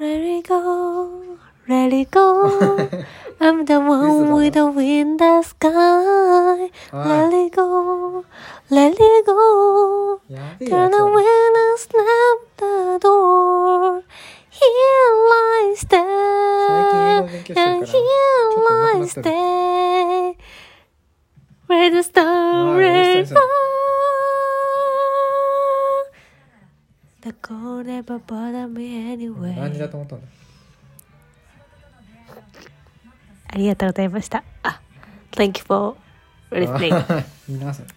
Ready go, ready go. I'm the one with the wind the sky. Let it go, let it go. Turn away and snap the door. Here lies there, and here lies there. Where the story. The cold never bother me 何時だ anyway. と思ったんだありがとうございました。あ、Thank you for listening. みんなそれ